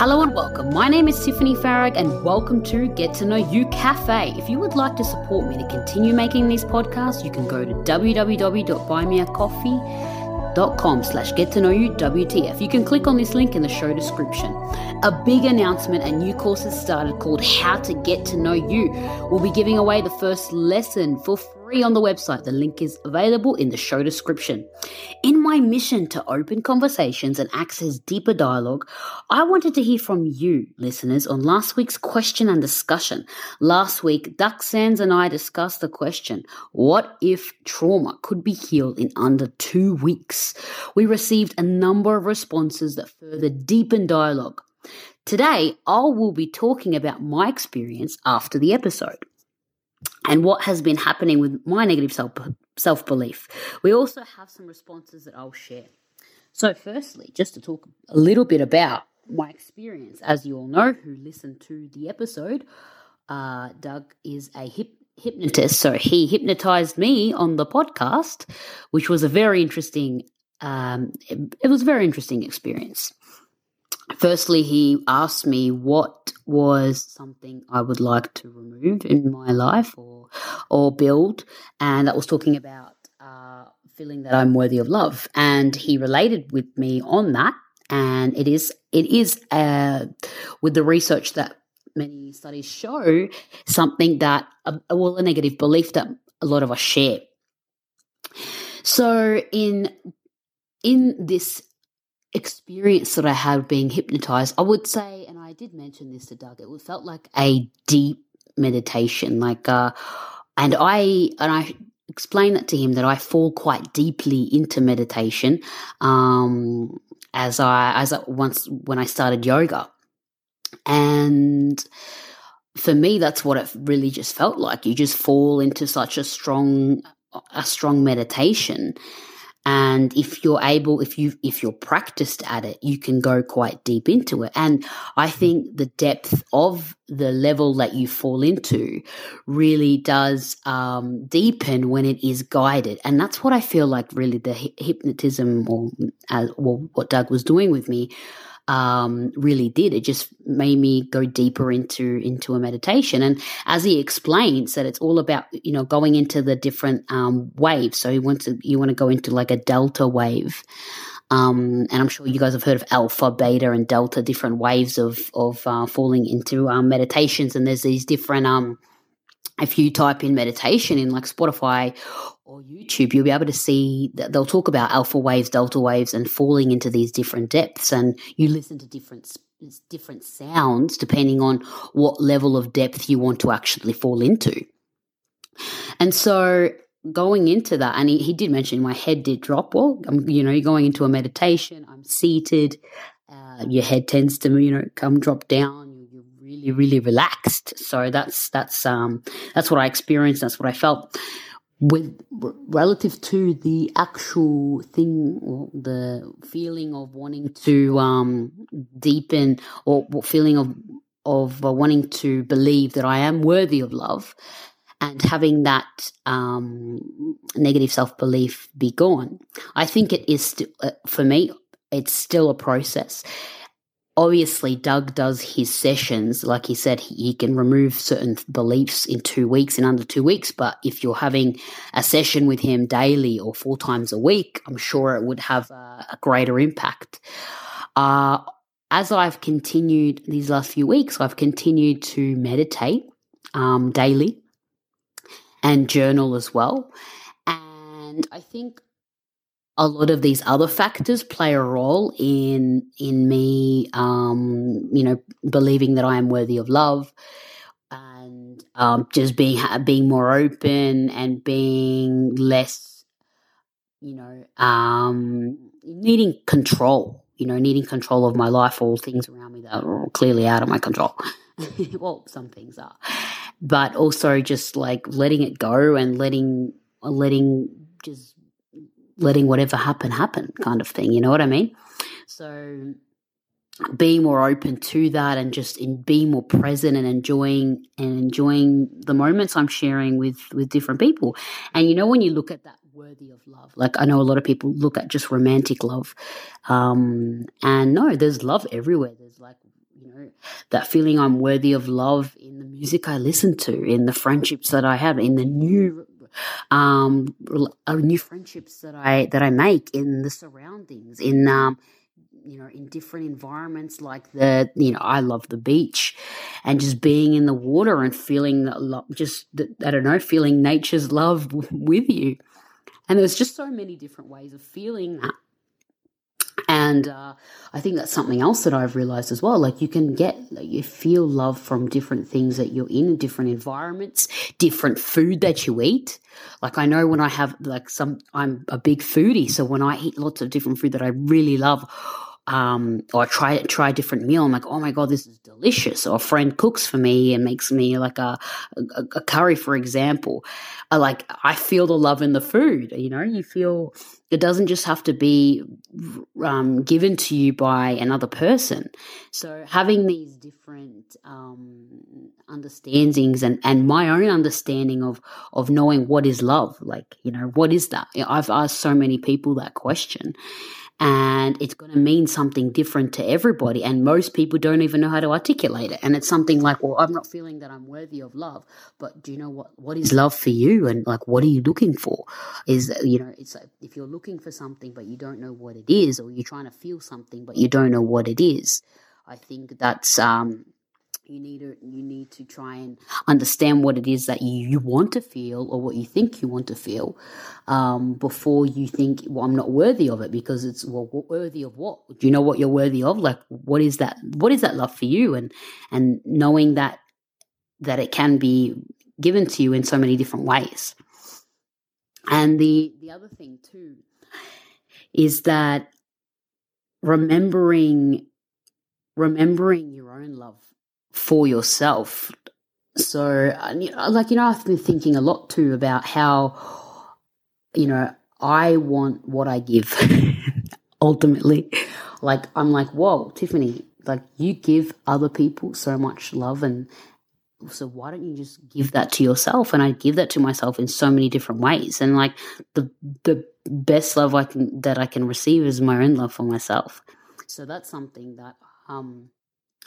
Hello and welcome. My name is Tiffany Farag, and welcome to Get to Know You Cafe. If you would like to support me to continue making these podcasts, you can go to www.buymeacoffee.com slash get to know you WTF. You can click on this link in the show description. A big announcement, a new course has started called How to Get to Know You. We'll be giving away the first lesson for free on the website. The link is available in the show description. In my mission to open conversations and access deeper dialogue, I wanted to hear from you, listeners, on last week's question and discussion. Last week, Doug Sands and I discussed the question What if trauma could be healed in under two weeks? We received a number of responses that further deepen dialogue. Today, I will be talking about my experience after the episode and what has been happening with my negative self self belief. We also have some responses that I'll share. So, firstly, just to talk a little bit about my experience, as you all know who listened to the episode, uh, Doug is a hip hypnotist, so he hypnotized me on the podcast, which was a very interesting. Um, it, it was a very interesting experience. Firstly, he asked me what was something I would like to remove in my life or or build, and that was talking about uh, feeling that I'm worthy of love. And he related with me on that, and it is it is uh, with the research that many studies show something that uh, well a negative belief that a lot of us share. So in in this experience that I had being hypnotized, I would say, and I did mention this to Doug, it felt like a deep meditation, like, uh, and I, and I explained that to him that I fall quite deeply into meditation, um, as I, as I, once when I started yoga. And for me, that's what it really just felt like. You just fall into such a strong, a strong meditation and if you're able if you if you're practiced at it you can go quite deep into it. And i mm. think the depth of the level that you fall into really does um, deepen when it is guided. And that's what i feel like really the hypnotism or, uh, or what doug was doing with me um, really did. It just made me go deeper into into a meditation. And as he explains that it's all about you know going into the different um, waves. So you want to you want to go into like a delta wave. Um, and I'm sure you guys have heard of alpha, beta, and delta, different waves of of uh, falling into um, meditations. And there's these different um, if you type in meditation in like Spotify or YouTube, you'll be able to see that they'll talk about alpha waves, delta waves, and falling into these different depths. And you listen to different different sounds depending on what level of depth you want to actually fall into. And so going into that, and he, he did mention my head did drop. Well, I'm, you know, you're going into a meditation. I'm seated. Uh, your head tends to, you know, come drop down really, really relaxed. So that's that's um that's what I experienced. That's what I felt. With relative to the actual thing, the feeling of wanting to um, deepen, or feeling of of uh, wanting to believe that I am worthy of love, and having that um, negative self belief be gone, I think it is st- uh, for me. It's still a process obviously Doug does his sessions. Like he said, he can remove certain beliefs in two weeks, in under two weeks. But if you're having a session with him daily or four times a week, I'm sure it would have a, greater impact. Uh, as I've continued these last few weeks, I've continued to meditate um, daily and journal as well. And I think a lot of these other factors play a role in in me um, you know believing that I am worthy of love and um, just being being more open and being less, you know, um, needing control. You know, needing control of my life, all things around me that are clearly out of my control. well, some things are, but also just like letting it go and letting letting just letting whatever happen happen, kind of thing. You know what I mean? So being more open to that and just in being more present and enjoying and enjoying the moments I'm sharing with with different people. And you know when you look at that worthy of love, like I know a lot of people look at just romantic love, um, and no, there's love everywhere. There's like you know that feeling I'm worthy of love in the music I listen to, in the friendships that I have, in the new um uh, new friendships that I that I make in the surroundings in um you know in different environments like the you know i love the beach and just being in the water and feeling just i don't know feeling nature's love with you. And there's just so many different ways of feeling that and uh, I think that's something else that I've realized as well. Like you can get, like, you feel love from different things that you're in, different environments, different food that you eat. Like I know when I have like some, I'm a big foodie, so when I eat lots of different food that I really love, um, or try try a different meal. I'm like, oh my god, this is delicious. Or a friend cooks for me and makes me like a a, a curry, for example. I like I feel the love in the food. You know, you feel it doesn't just have to be um, given to you by another person. So having these different um, understandings and, and my own understanding of of knowing what is love, like you know, what is that? I've asked so many people that question, and it's going to mean something different to everybody. And most people don't even know how to articulate it. And it's something like, well, I'm not feeling that I'm worthy of love, but do you know what, what is love for you? And like, what are you looking for? Is, you know, it's like if you're looking for something, but you don't know what it is, or you're trying to feel something, but you don't know what it is. I think that's, um, you need to you need to try and understand what it is that you, you want to feel or what you think you want to feel um, before you think well i'm not worthy of it because it's well worthy of what? Do you know what you're worthy of? Like what is that what is that love for you? And and knowing that that it can be given to you in so many different ways. And the the other thing too is that remembering remembering your own love for yourself. So, like, you know, I've been thinking a lot too about how, you know, I want what I give ultimately. Like, I'm like, whoa, Tiffany, like, you give other people so much love and, so why don't you just give that to yourself and i give that to myself in so many different ways and like the the best love i can that i can receive is my own love for myself so that's something that um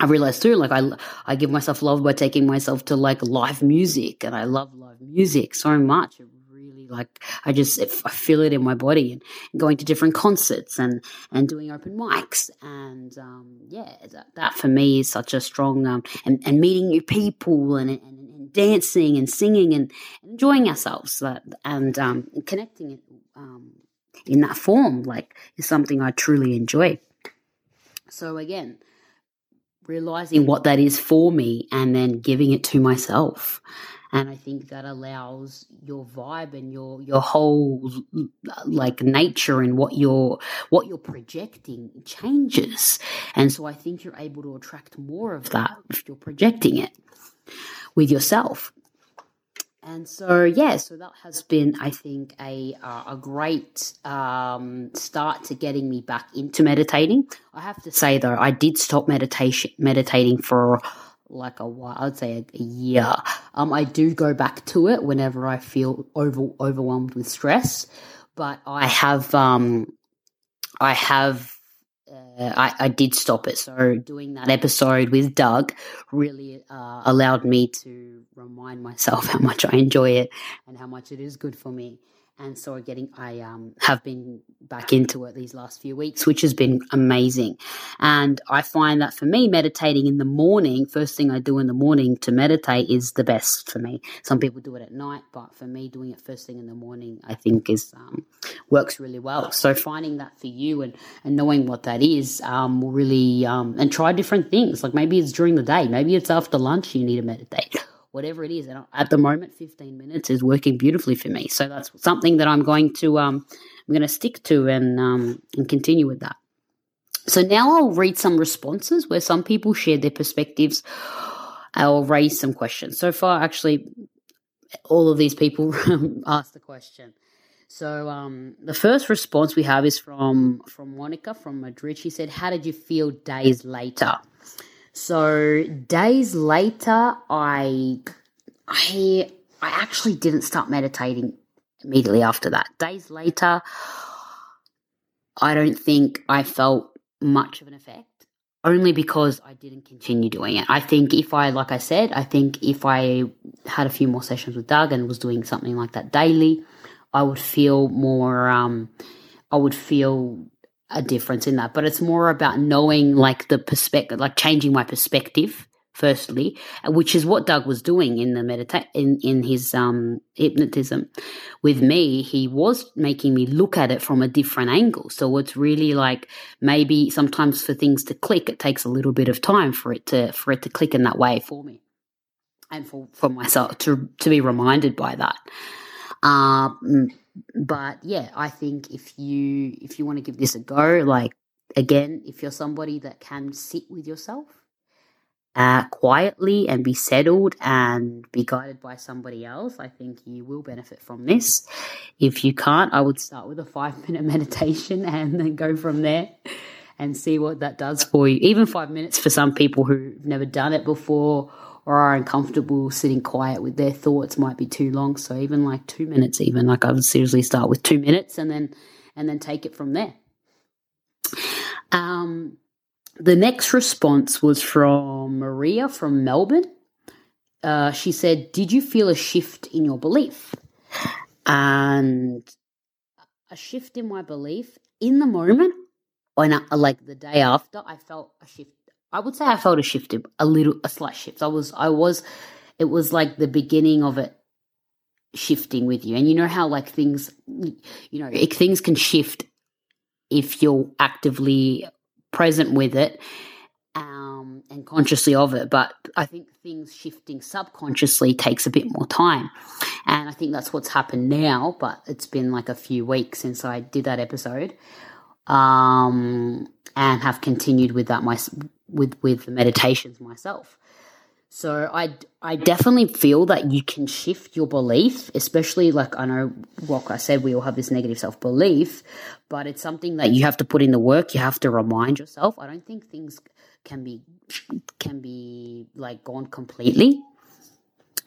I realized too, like I, I give myself love by taking myself to like live music, and I love live music so much. It really like I just it, I feel it in my body, and, going to different concerts and and doing open mics, and um, yeah, that, that, for me is such a strong um, and and meeting new people and, and, and dancing and singing and enjoying ourselves, that, and um, connecting it um, in that form, like is something I truly enjoy. So again realizing what that is for me and then giving it to myself. And i think that allows your vibe and your your whole like nature and what you're what you're projecting changes. And so i think you're able to attract more of that if you're projecting it with yourself and so yeah so that has been i think a uh, a great um, start to getting me back into meditating. I have to say though i did stop meditation meditating for like a while i'd say a, year. Um, i do go back to it whenever i feel over overwhelmed with stress but i have um i have uh, I, I, did stop it. So doing that episode with Doug really uh, allowed me to remind myself how much I enjoy it and how much it is good for me and so getting I um, have been back into it these last few weeks, which has been amazing. And I find that for me, meditating in the morning, first thing I do in the morning to meditate is the best for me. Some people do it at night, but for me, doing it first thing in the morning, I think is um, works really well. So finding that for you and and knowing what that is um, will really um, and try different things. Like maybe it's during the day, maybe it's after lunch you need to meditate whatever it is. And at the moment, 15 minutes is working beautifully for me. So that's something that I'm going to um, I'm going to stick to and um, and continue with that. So now I'll read some responses where some people shared their perspectives. I'll raise some questions. So far, actually, all of these people asked the question. So um, the first response we have is from from Monica from Madrid. She said, "How did you feel days later?" So days later, I I I actually didn't start meditating immediately after that. Days later, I don't think I felt much of an effect only because I didn't continue doing it. I think if I, like I said, I think if I had a few more sessions with Doug and was doing something like that daily, I would feel more, um, I would feel a difference in that. But it's more about knowing like the perspective, like changing my perspective firstly, which is what Doug was doing in the medita- in in his um, hypnotism. With me, he was making me look at it from a different angle. So it's really like maybe sometimes for things to click, it takes a little bit of time for it to for it to click in that way for me, and for for myself to to be reminded by that. Um, but yeah, I think if you if you want to give this a go, like again, if you're somebody that can sit with yourself uh, quietly and be settled and be guided by somebody else, I think you will benefit from this. If you can't, I would start with a five minute meditation and then go from there and see what that does for you. Even five minutes for some people who've never done it before or are uncomfortable sitting quiet with their thoughts might be too long. So even like two minutes, even like I would seriously start with two minutes and then and then take it from there. Um, the next response was from Maria from Melbourne. Uh, she said, Did you feel a shift in your belief? And a shift in my belief in the moment, I, like the day after, I felt a shift. I would say I felt a shift, a little, a slight shift. I was, I was, it was like the beginning of it shifting with you. And you know how like things, you know, things can shift if you're actively present with it um, and consciously of it. But I think things shifting subconsciously takes a bit more time. And I think that's what's happened now, but it's been like a few weeks since I did that episode. Um, and have continued with that my with with the meditations myself. So I I definitely feel that you can shift your belief, especially like I know like I said we all have this negative self belief, but it's something that you have to put in the work. You have to remind yourself. I don't think things can be can be like gone completely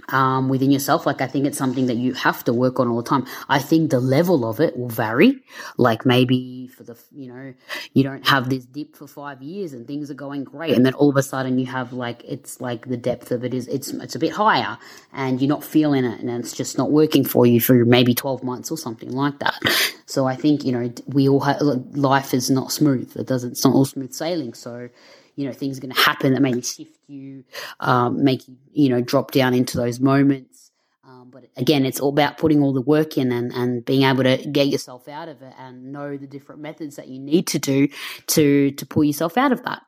um, within yourself. Like I think it's something that you have to work on all the time. I think the level of it will vary. Like maybe for the you know you don't have this dip for five years and things are going great, and then all of a sudden you have like it's like the depth of it is it's it's a bit higher, and you're not feeling it, and it's just not working for you for maybe twelve months or something like that. So I think you know we all have life is not smooth. It doesn't. It's not all smooth sailing. So you know things are going to happen that maybe shift you, um, make you you know drop down into those moments. Um, but again, it's all about putting all the work in and, and being able to get yourself out of it and know the different methods that you need to do to to pull yourself out of that.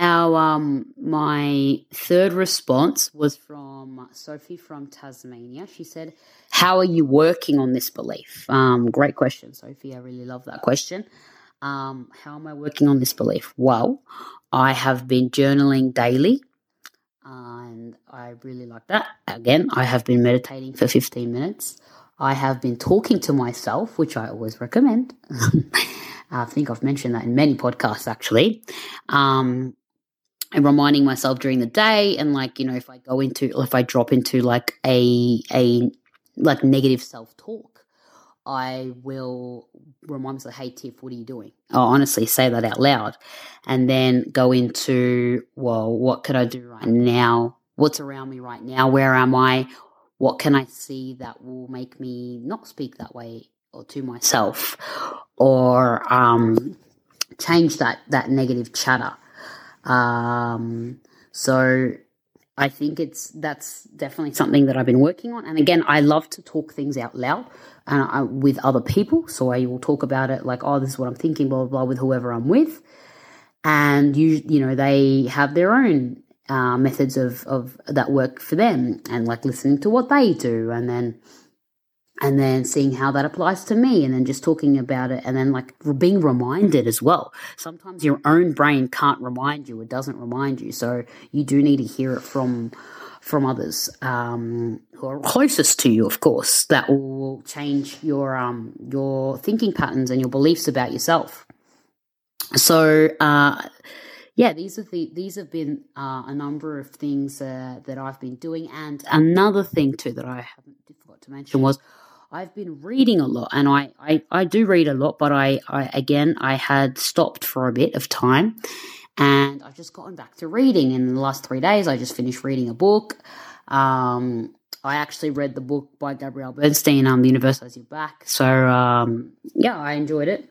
Our um, my third response was from Sophie from Tasmania. She said, "How are you working on this belief?" Um, great question, Sophie. I really love that question. Um, how am I working on this belief? Well, I have been journaling daily, and I really like that. Again, I have been meditating for 15 minutes. I have been talking to myself, which I always recommend. I think I've mentioned that in many podcasts actually. Um, and reminding myself during the day and like, you know, if I go into if I drop into like a a like negative self talk, I will remind myself, hey, Tiff, what are you doing? I'll honestly say that out loud and then go into, well, what could I do right now? What's around me right now? Where am I? What can I see that will make me not speak that way or to myself or um, change that, that negative chatter? Um, so I think it's that's definitely something that I've been working on. And again, I love to talk things out loud uh, with other people. So I will talk about it like, oh, this is what I'm thinking, blah, blah, blah, with whoever I'm with. And you, you know, they have their own uh, methods of, of that work for them and like listening to what they do and then and then seeing how that applies to me and then just talking about it and then like being reminded as well. Sometimes your own brain can't remind you it doesn't remind you so you do need to hear it from from others um, who are closest to you of course that will change your um your thinking patterns and your beliefs about yourself. So uh yeah, these are the these have been uh, a number of things uh, that I've been doing, and another thing too that I haven't forgot to mention was I've been reading a lot, and I I, I do read a lot, but I, I again I had stopped for a bit of time, and I've just gotten back to reading. In the last three days, I just finished reading a book. Um, I actually read the book by Gabrielle Bernstein, um, The Universe Has Your Back. So um, yeah, I enjoyed it.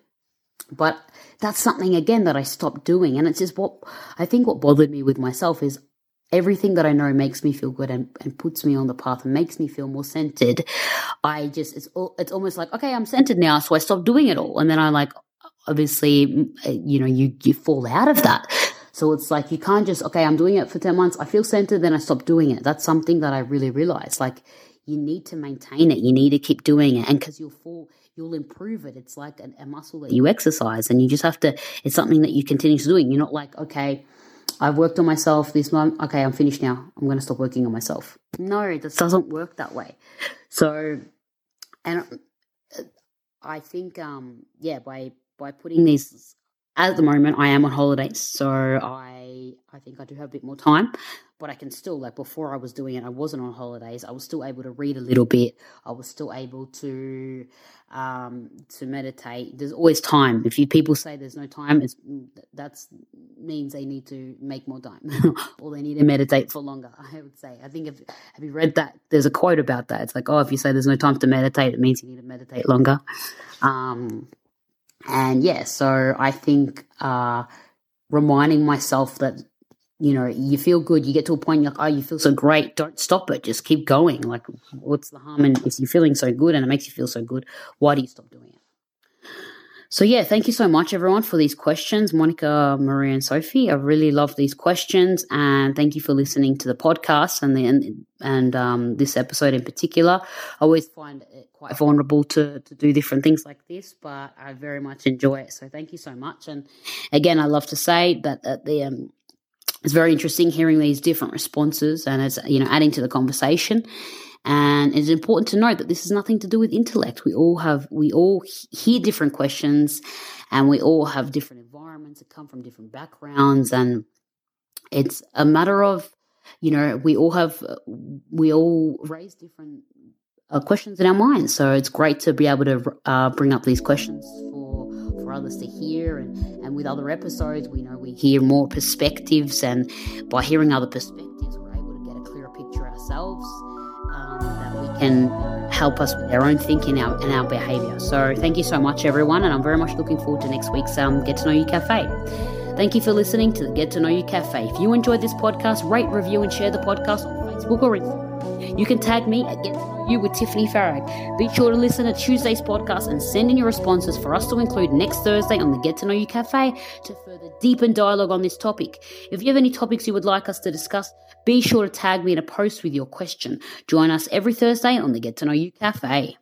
But that's something again that I stopped doing. And it's just what I think what bothered me with myself is everything that I know makes me feel good and, and puts me on the path and makes me feel more centered. I just, it's, all, it's almost like, okay, I'm centered now. So I stop doing it all. And then I like, obviously, uh, you know, you, you fall out of that. So it's like you can't just, okay, I'm doing it for 10 months. I feel centered, then I stop doing it. That's something that I really realized. Like you need to maintain it. You need to keep doing it. And because you'll fall, you'll improve it. It's like a, a, muscle that you exercise and you just have to, it's something that you continue to doing. You're not like, okay, I've worked on myself this month. Okay, I'm finished now. I'm going to stop working on myself. No, this doesn't work that way. So, and I think, um, yeah, by, by putting these, at the moment, I am on holidays. So I, I think I do have a bit more time but I can still like before I was doing it, I wasn't on holidays. I was still able to read a little bit. I was still able to um, to meditate. There's always time. If you people say there's no time, it's that's means they need to make more time, or they need to meditate for longer. I would say. I think if have you read that? There's a quote about that. It's like, oh, if you say there's no time to meditate, it means you need to meditate longer. Um, and yeah, so I think uh, reminding myself that you know, you feel good. You get to a point, you're like, oh, you feel so great. Don't stop it. Just keep going. Like, what's the harm? And if you're feeling so good and it makes you feel so good, why do you stop doing it? So, yeah, thank you so much, everyone, for these questions. Monica, Maria, and Sophie. I really love these questions. And thank you for listening to the podcast and the, and, and um, this episode in particular. I always find it quite vulnerable to, to do different things like this, but I very much enjoy it. So, thank you so much. And again, I love to say that at the um, it's very interesting hearing these different responses and it's you know adding to the conversation and it's important to note that this has nothing to do with intellect we all have we all hear different questions and we all have different environments that come from different backgrounds and it's a matter of you know we all have we all raise different uh, questions in our minds so it's great to be able to uh, bring up these questions for for others to hear and, and with other episodes we know we hear more perspectives and by hearing other perspectives we're able to get a clearer picture ourselves um, that we can help us with our own thinking and our, and our behavior so thank you so much everyone and i'm very much looking forward to next week's um, get to know you cafe Thank you for listening to the Get to Know You Cafe. If you enjoyed this podcast, rate, review, and share the podcast on Facebook or Instagram. You can tag me at Get You with Tiffany Farag. Be sure to listen to Tuesday's podcast and send in your responses for us to include next Thursday on the Get to Know You Cafe to further deepen dialogue on this topic. If you have any topics you would like us to discuss, be sure to tag me in a post with your question. Join us every Thursday on the Get to Know You Cafe.